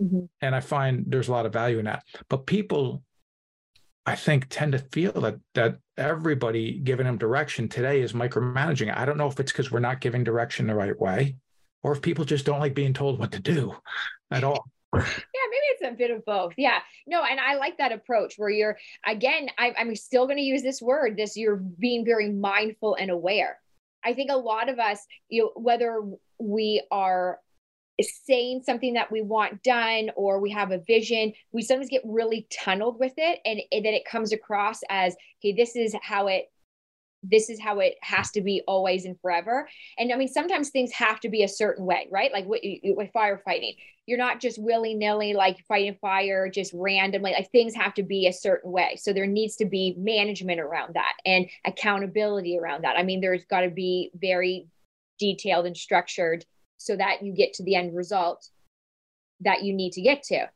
Mm-hmm. And I find there's a lot of value in that. But people I think tend to feel that that everybody giving them direction today is micromanaging. I don't know if it's because we're not giving direction the right way, or if people just don't like being told what to do at all. yeah, maybe it's a bit of both. Yeah, no, and I like that approach where you're again. I, I'm still going to use this word. This you're being very mindful and aware. I think a lot of us, you know, whether we are saying something that we want done or we have a vision, we sometimes get really tunneled with it and, and then it comes across as, okay, this is how it this is how it has to be always and forever. And I mean, sometimes things have to be a certain way, right? Like with, with firefighting, you're not just willy nilly like fighting fire just randomly. Like things have to be a certain way. So there needs to be management around that and accountability around that. I mean, there's got to be very detailed and structured so that you get to the end result that you need to get to.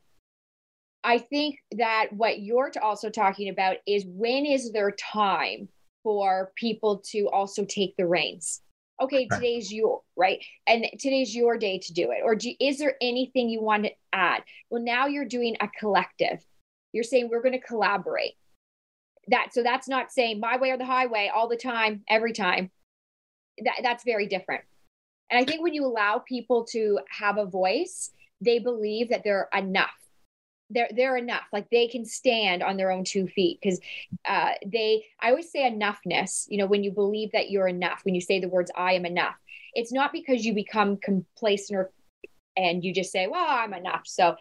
I think that what you're also talking about is when is there time for people to also take the reins? Okay, today's your right, and today's your day to do it. Or do, is there anything you want to add? Well, now you're doing a collective. You're saying we're going to collaborate. That so that's not saying my way or the highway all the time, every time. That that's very different. And I think when you allow people to have a voice, they believe that they're enough. They're they're enough. Like they can stand on their own two feet because uh, they. I always say enoughness. You know, when you believe that you're enough, when you say the words "I am enough," it's not because you become complacent or and you just say, "Well, I'm enough." So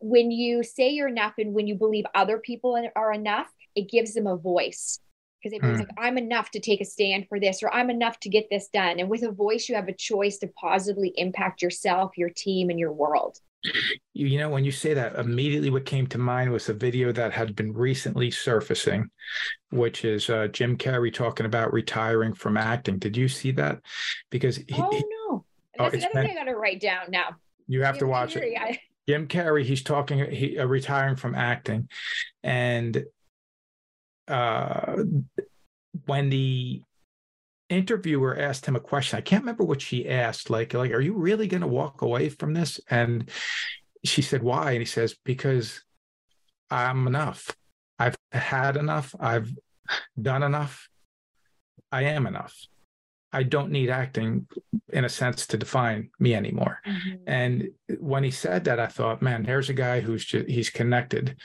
when you say you're enough and when you believe other people are enough, it gives them a voice because everyone's mm. like, I'm enough to take a stand for this, or I'm enough to get this done. And with a voice, you have a choice to positively impact yourself, your team, and your world. You you know, when you say that, immediately what came to mind was a video that had been recently surfacing, which is uh, Jim Carrey talking about retiring from acting. Did you see that? Because he, oh no, oh, that's another thing I got to write down now. You have Jim to watch Carrey, it. I... Jim Carrey, he's talking, he uh, retiring from acting, and uh, when the interviewer asked him a question, I can't remember what she asked, like, like, are you really going to walk away from this? And she said, why? And he says, because I'm enough. I've had enough. I've done enough. I am enough. I don't need acting in a sense to define me anymore. Mm-hmm. And when he said that, I thought, man, there's a guy who's just, he's connected,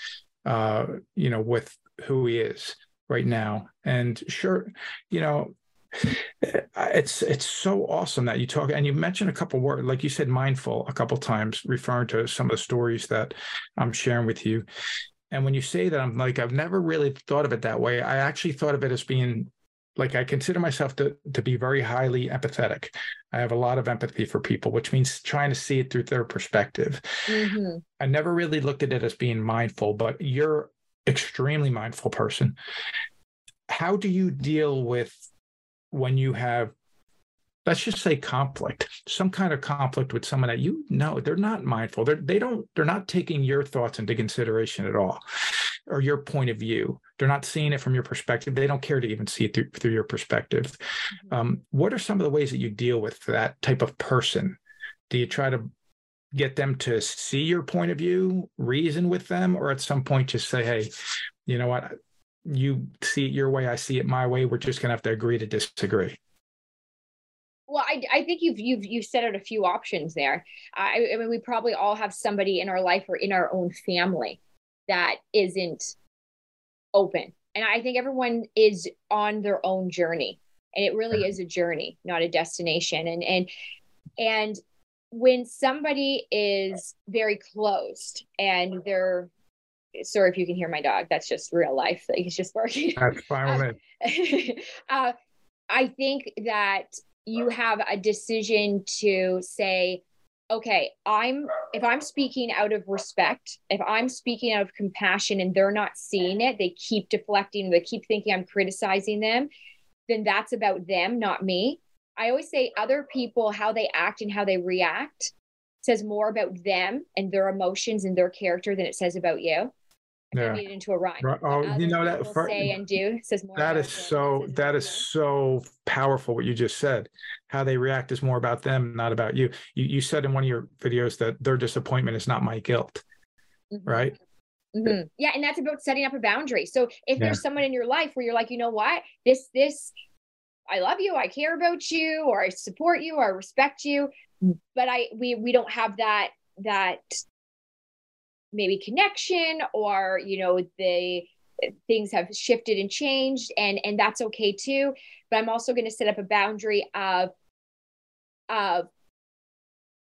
uh, you know, with who he is right now. And sure, you know, it's it's so awesome that you talk and you mentioned a couple words like you said mindful a couple times referring to some of the stories that i'm sharing with you and when you say that i'm like i've never really thought of it that way i actually thought of it as being like i consider myself to, to be very highly empathetic i have a lot of empathy for people which means trying to see it through their perspective mm-hmm. i never really looked at it as being mindful but you're extremely mindful person. How do you deal with when you have let's just say conflict some kind of conflict with someone that you know they're not mindful. They're they don't they're not taking your thoughts into consideration at all or your point of view. They're not seeing it from your perspective. They don't care to even see it through, through your perspective. Mm-hmm. um, what are some of the ways that you deal with that type of person? Do you try to get them to see your point of view, reason with them, or at some point just say, hey, you know what? You see it your way, I see it my way. We're just going to have to agree to disagree. Well, I, I think you've you've you've set out a few options there. I, I mean, we probably all have somebody in our life or in our own family that isn't open, and I think everyone is on their own journey. and it really mm-hmm. is a journey not a destination and and and when somebody is very closed and they're sorry if you can hear my dog. That's just real life like he's just barking. That's fine with me uh, i think that you have a decision to say okay i'm if i'm speaking out of respect if i'm speaking out of compassion and they're not seeing it they keep deflecting they keep thinking i'm criticizing them then that's about them not me. I always say other people, how they act and how they react says more about them and their emotions and their character than it says about you. Yeah. Into a rhyme. Right. Oh, you know that for, say and do says more. That is so. That is so powerful. What you just said. How they react is more about them, not about you. You you said in one of your videos that their disappointment is not my guilt. Mm-hmm. Right. Mm-hmm. Yeah, and that's about setting up a boundary. So if yeah. there's someone in your life where you're like, you know what, this this I love you, I care about you, or I support you, or I respect you, but I we we don't have that that maybe connection, or you know the things have shifted and changed, and and that's okay too. But I'm also going to set up a boundary of of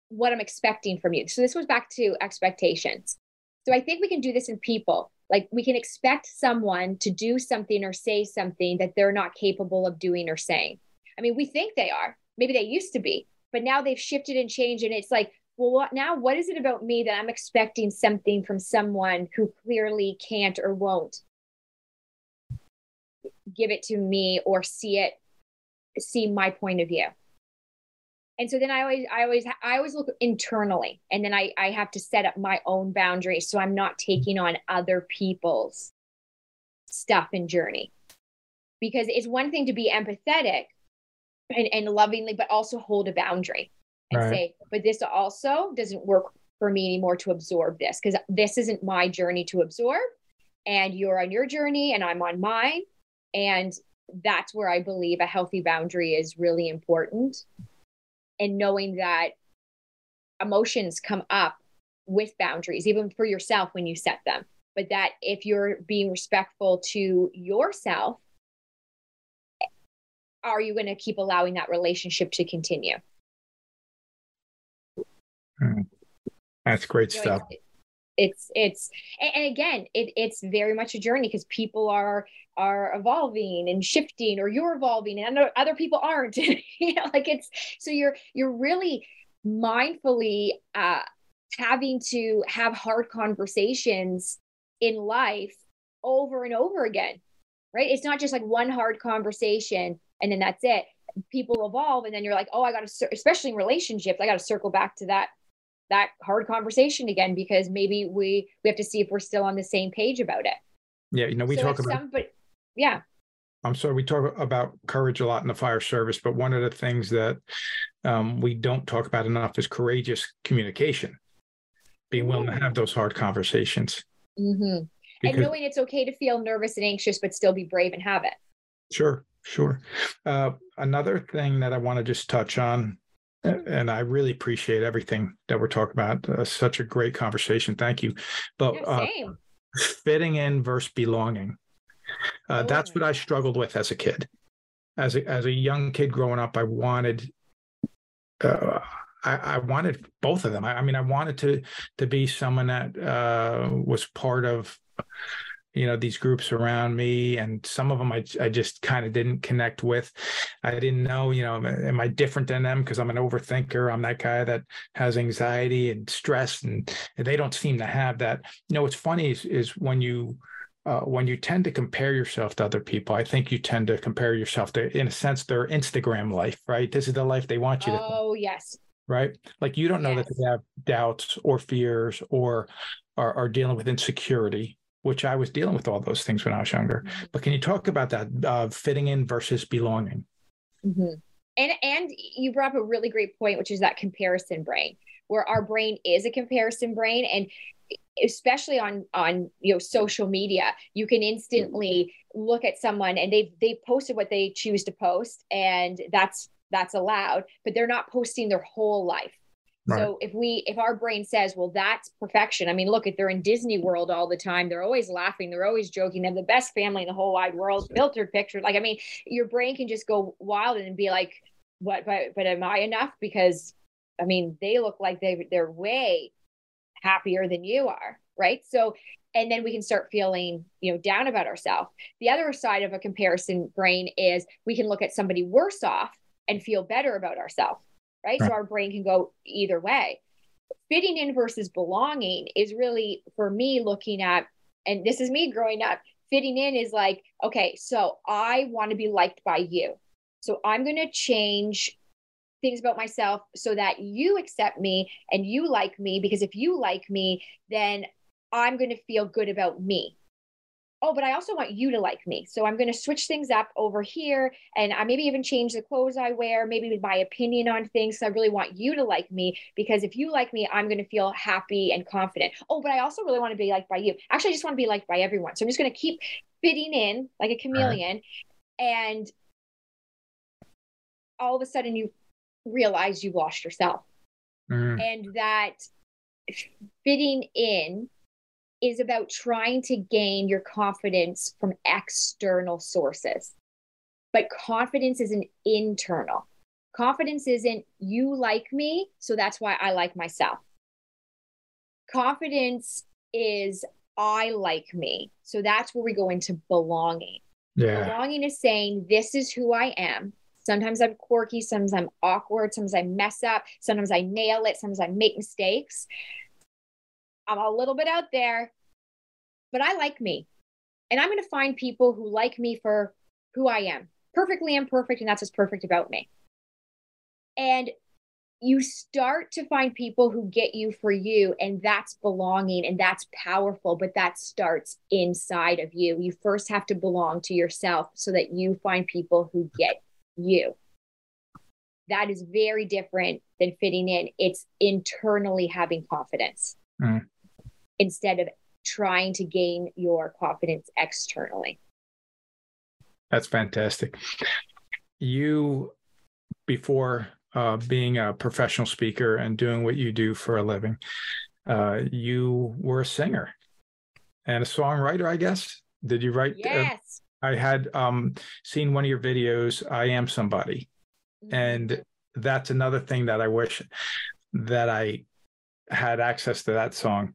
what I'm expecting from you. So this was back to expectations. So I think we can do this in people. Like we can expect someone to do something or say something that they're not capable of doing or saying. I mean, we think they are. Maybe they used to be, but now they've shifted and changed. And it's like, well, what now? What is it about me that I'm expecting something from someone who clearly can't or won't give it to me or see it, see my point of view? and so then i always i always i always look internally and then i i have to set up my own boundaries so i'm not taking on other people's stuff and journey because it's one thing to be empathetic and, and lovingly but also hold a boundary and right. say but this also doesn't work for me anymore to absorb this because this isn't my journey to absorb and you're on your journey and i'm on mine and that's where i believe a healthy boundary is really important and knowing that emotions come up with boundaries, even for yourself when you set them. But that if you're being respectful to yourself, are you going to keep allowing that relationship to continue? Hmm. That's great you know, stuff. It's it's and, again, it, it's very much a journey because people are are evolving and shifting or you're evolving and other people aren't you know like it's so you're you're really mindfully uh having to have hard conversations in life over and over again right it's not just like one hard conversation and then that's it people evolve and then you're like oh i got to especially in relationships i got to circle back to that that hard conversation again because maybe we we have to see if we're still on the same page about it. Yeah you know we so talk about somebody, yeah. I'm sorry we talk about courage a lot in the fire service but one of the things that um, we don't talk about enough is courageous communication. Being willing to have those hard conversations. Mm-hmm. and knowing it's okay to feel nervous and anxious but still be brave and have it. Sure sure. Uh, another thing that i want to just touch on and I really appreciate everything that we're talking about. Uh, such a great conversation. Thank you. But yeah, uh, fitting in versus belonging. Uh, that's what I struggled with as a kid. As a, as a young kid growing up, I wanted uh, I, I, wanted both of them. I, I, mean, I wanted to to be someone that uh, was part of you know these groups around me and some of them i, I just kind of didn't connect with i didn't know you know am i different than them because i'm an overthinker i'm that guy that has anxiety and stress and, and they don't seem to have that you know what's funny is, is when you uh, when you tend to compare yourself to other people, I think you tend to compare yourself to, in a sense, their Instagram life, right? This is the life they want you to. Oh, yes. Right. Like you don't know yes. that they have doubts or fears or are, are, dealing with insecurity, which I was dealing with all those things when I was younger. Mm-hmm. But can you talk about that uh, fitting in versus belonging? Mm-hmm. And and you brought up a really great point, which is that comparison brain, where our brain is a comparison brain, and especially on on you know social media you can instantly look at someone and they've they've posted what they choose to post and that's that's allowed but they're not posting their whole life Right. So if we if our brain says, well, that's perfection. I mean, look, if they're in Disney World all the time, they're always laughing, they're always joking, they have the best family in the whole wide world, filtered pictures. Like, I mean, your brain can just go wild and be like, what but but am I enough? Because I mean, they look like they they're way happier than you are, right? So and then we can start feeling you know down about ourselves the other side of a comparison brain is we can look at somebody worse off and feel better about ourselves right? right so our brain can go either way fitting in versus belonging is really for me looking at and this is me growing up fitting in is like okay so i want to be liked by you so i'm going to change things about myself so that you accept me and you like me because if you like me then I'm going to feel good about me. Oh, but I also want you to like me. So I'm going to switch things up over here and I maybe even change the clothes I wear, maybe my opinion on things. So I really want you to like me because if you like me, I'm going to feel happy and confident. Oh, but I also really want to be liked by you. Actually, I just want to be liked by everyone. So I'm just going to keep fitting in like a chameleon. Right. And all of a sudden you realize you've lost yourself. Mm. And that fitting in is about trying to gain your confidence from external sources. But confidence is an internal. Confidence isn't you like me, so that's why I like myself. Confidence is I like me. So that's where we go into belonging. Yeah. Belonging is saying, this is who I am. Sometimes I'm quirky, sometimes I'm awkward, sometimes I mess up, sometimes I nail it, sometimes I make mistakes. I'm a little bit out there, but I like me. And I'm going to find people who like me for who I am, perfectly imperfect. And that's what's perfect about me. And you start to find people who get you for you, and that's belonging and that's powerful, but that starts inside of you. You first have to belong to yourself so that you find people who get you. That is very different than fitting in. It's internally having confidence. Mm instead of trying to gain your confidence externally. That's fantastic. You, before uh, being a professional speaker and doing what you do for a living, uh, you were a singer and a songwriter, I guess. Did you write? Uh, yes. Uh, I had um, seen one of your videos, I Am Somebody. Mm-hmm. And that's another thing that I wish that I had access to that song,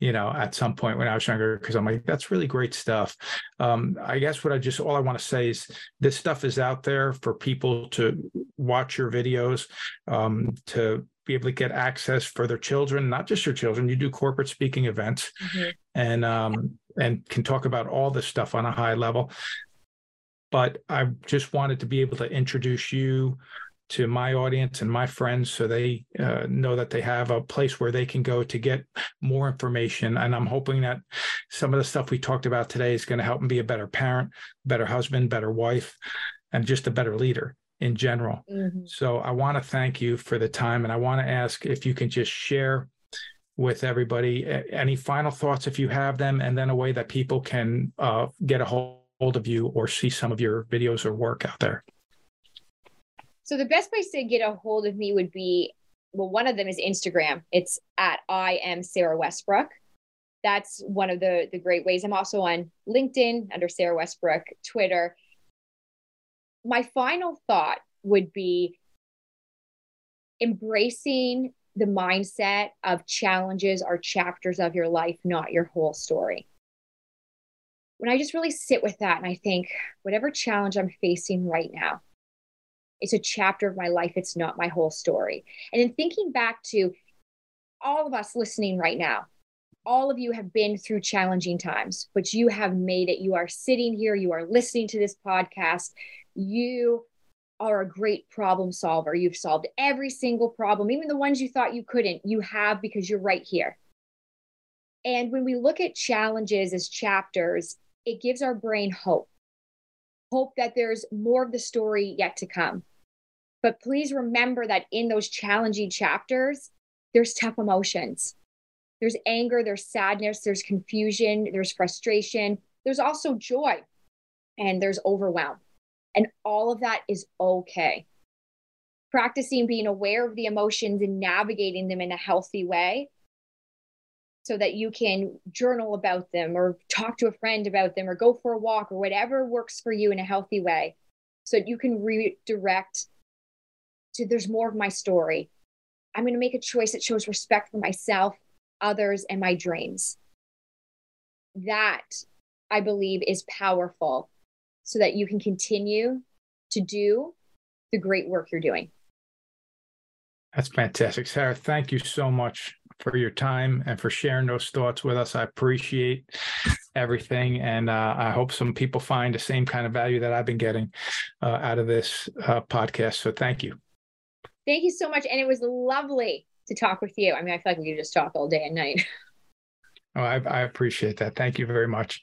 you know, at some point when I was younger, because I'm like, that's really great stuff. Um, I guess what I just all I want to say is this stuff is out there for people to watch your videos, um, to be able to get access for their children, not just your children. You do corporate speaking events, mm-hmm. and um, and can talk about all this stuff on a high level. But I just wanted to be able to introduce you to my audience and my friends so they uh, know that they have a place where they can go to get more information. And i'm hoping that some of the stuff we talked about today is going to help them be a better parent better husband better wife and just a better leader in general. Mm-hmm. so i want to thank you for the time and i want to ask if you can just share with everybody any final thoughts if you have them and then a way that people can uh, get a hold of you or see some of your videos or work out there so the best place to get a hold of me would be well, one of them is Instagram. It's at I am Sara Westbrook. That's one of the the great ways. I'm also on LinkedIn under Sara Westbrook, Twitter. My final thought would be embracing the mindset of challenges are chapters of your life, not your whole story. When I just really sit with that and I think, whatever challenge I'm facing right now, it's a chapter of my life. It's not my whole story. And in thinking back to all of us listening right now, all of you have been through challenging times, but you have made it. You are sitting here, you are listening to this podcast. You are a great problem solver. You've solved every single problem, even the ones you thought you couldn't. You have because you're right here. And when we look at challenges as chapters, it gives our brain hope hope that there's more of the story yet to come. But please remember that in those challenging chapters, there's tough emotions. There's anger, there's sadness, there's confusion, there's frustration, there's also joy, and there's overwhelm. And all of that is okay. practicing being aware of the emotions and navigating them in a healthy way so that you can journal about them or talk to a friend about them or go for a walk or whatever works for you in a healthy way. So that you can redirect to there's more of my story. I'm going to make a choice that shows respect for myself others and my dreams. That i believe is powerful so that you can continue to do the great work you're doing. That's fantastic. Sara, thank you so much for your time and for sharing those thoughts with us. I appreciate everything. And uh, I hope some people find the same kind of value that I've been getting uh, out of this uh, podcast. So thank you. Thank you so much. And it was lovely to talk with you. I mean, I feel like we could just talk all day and night. Oh, I, I appreciate that. Thank you very much.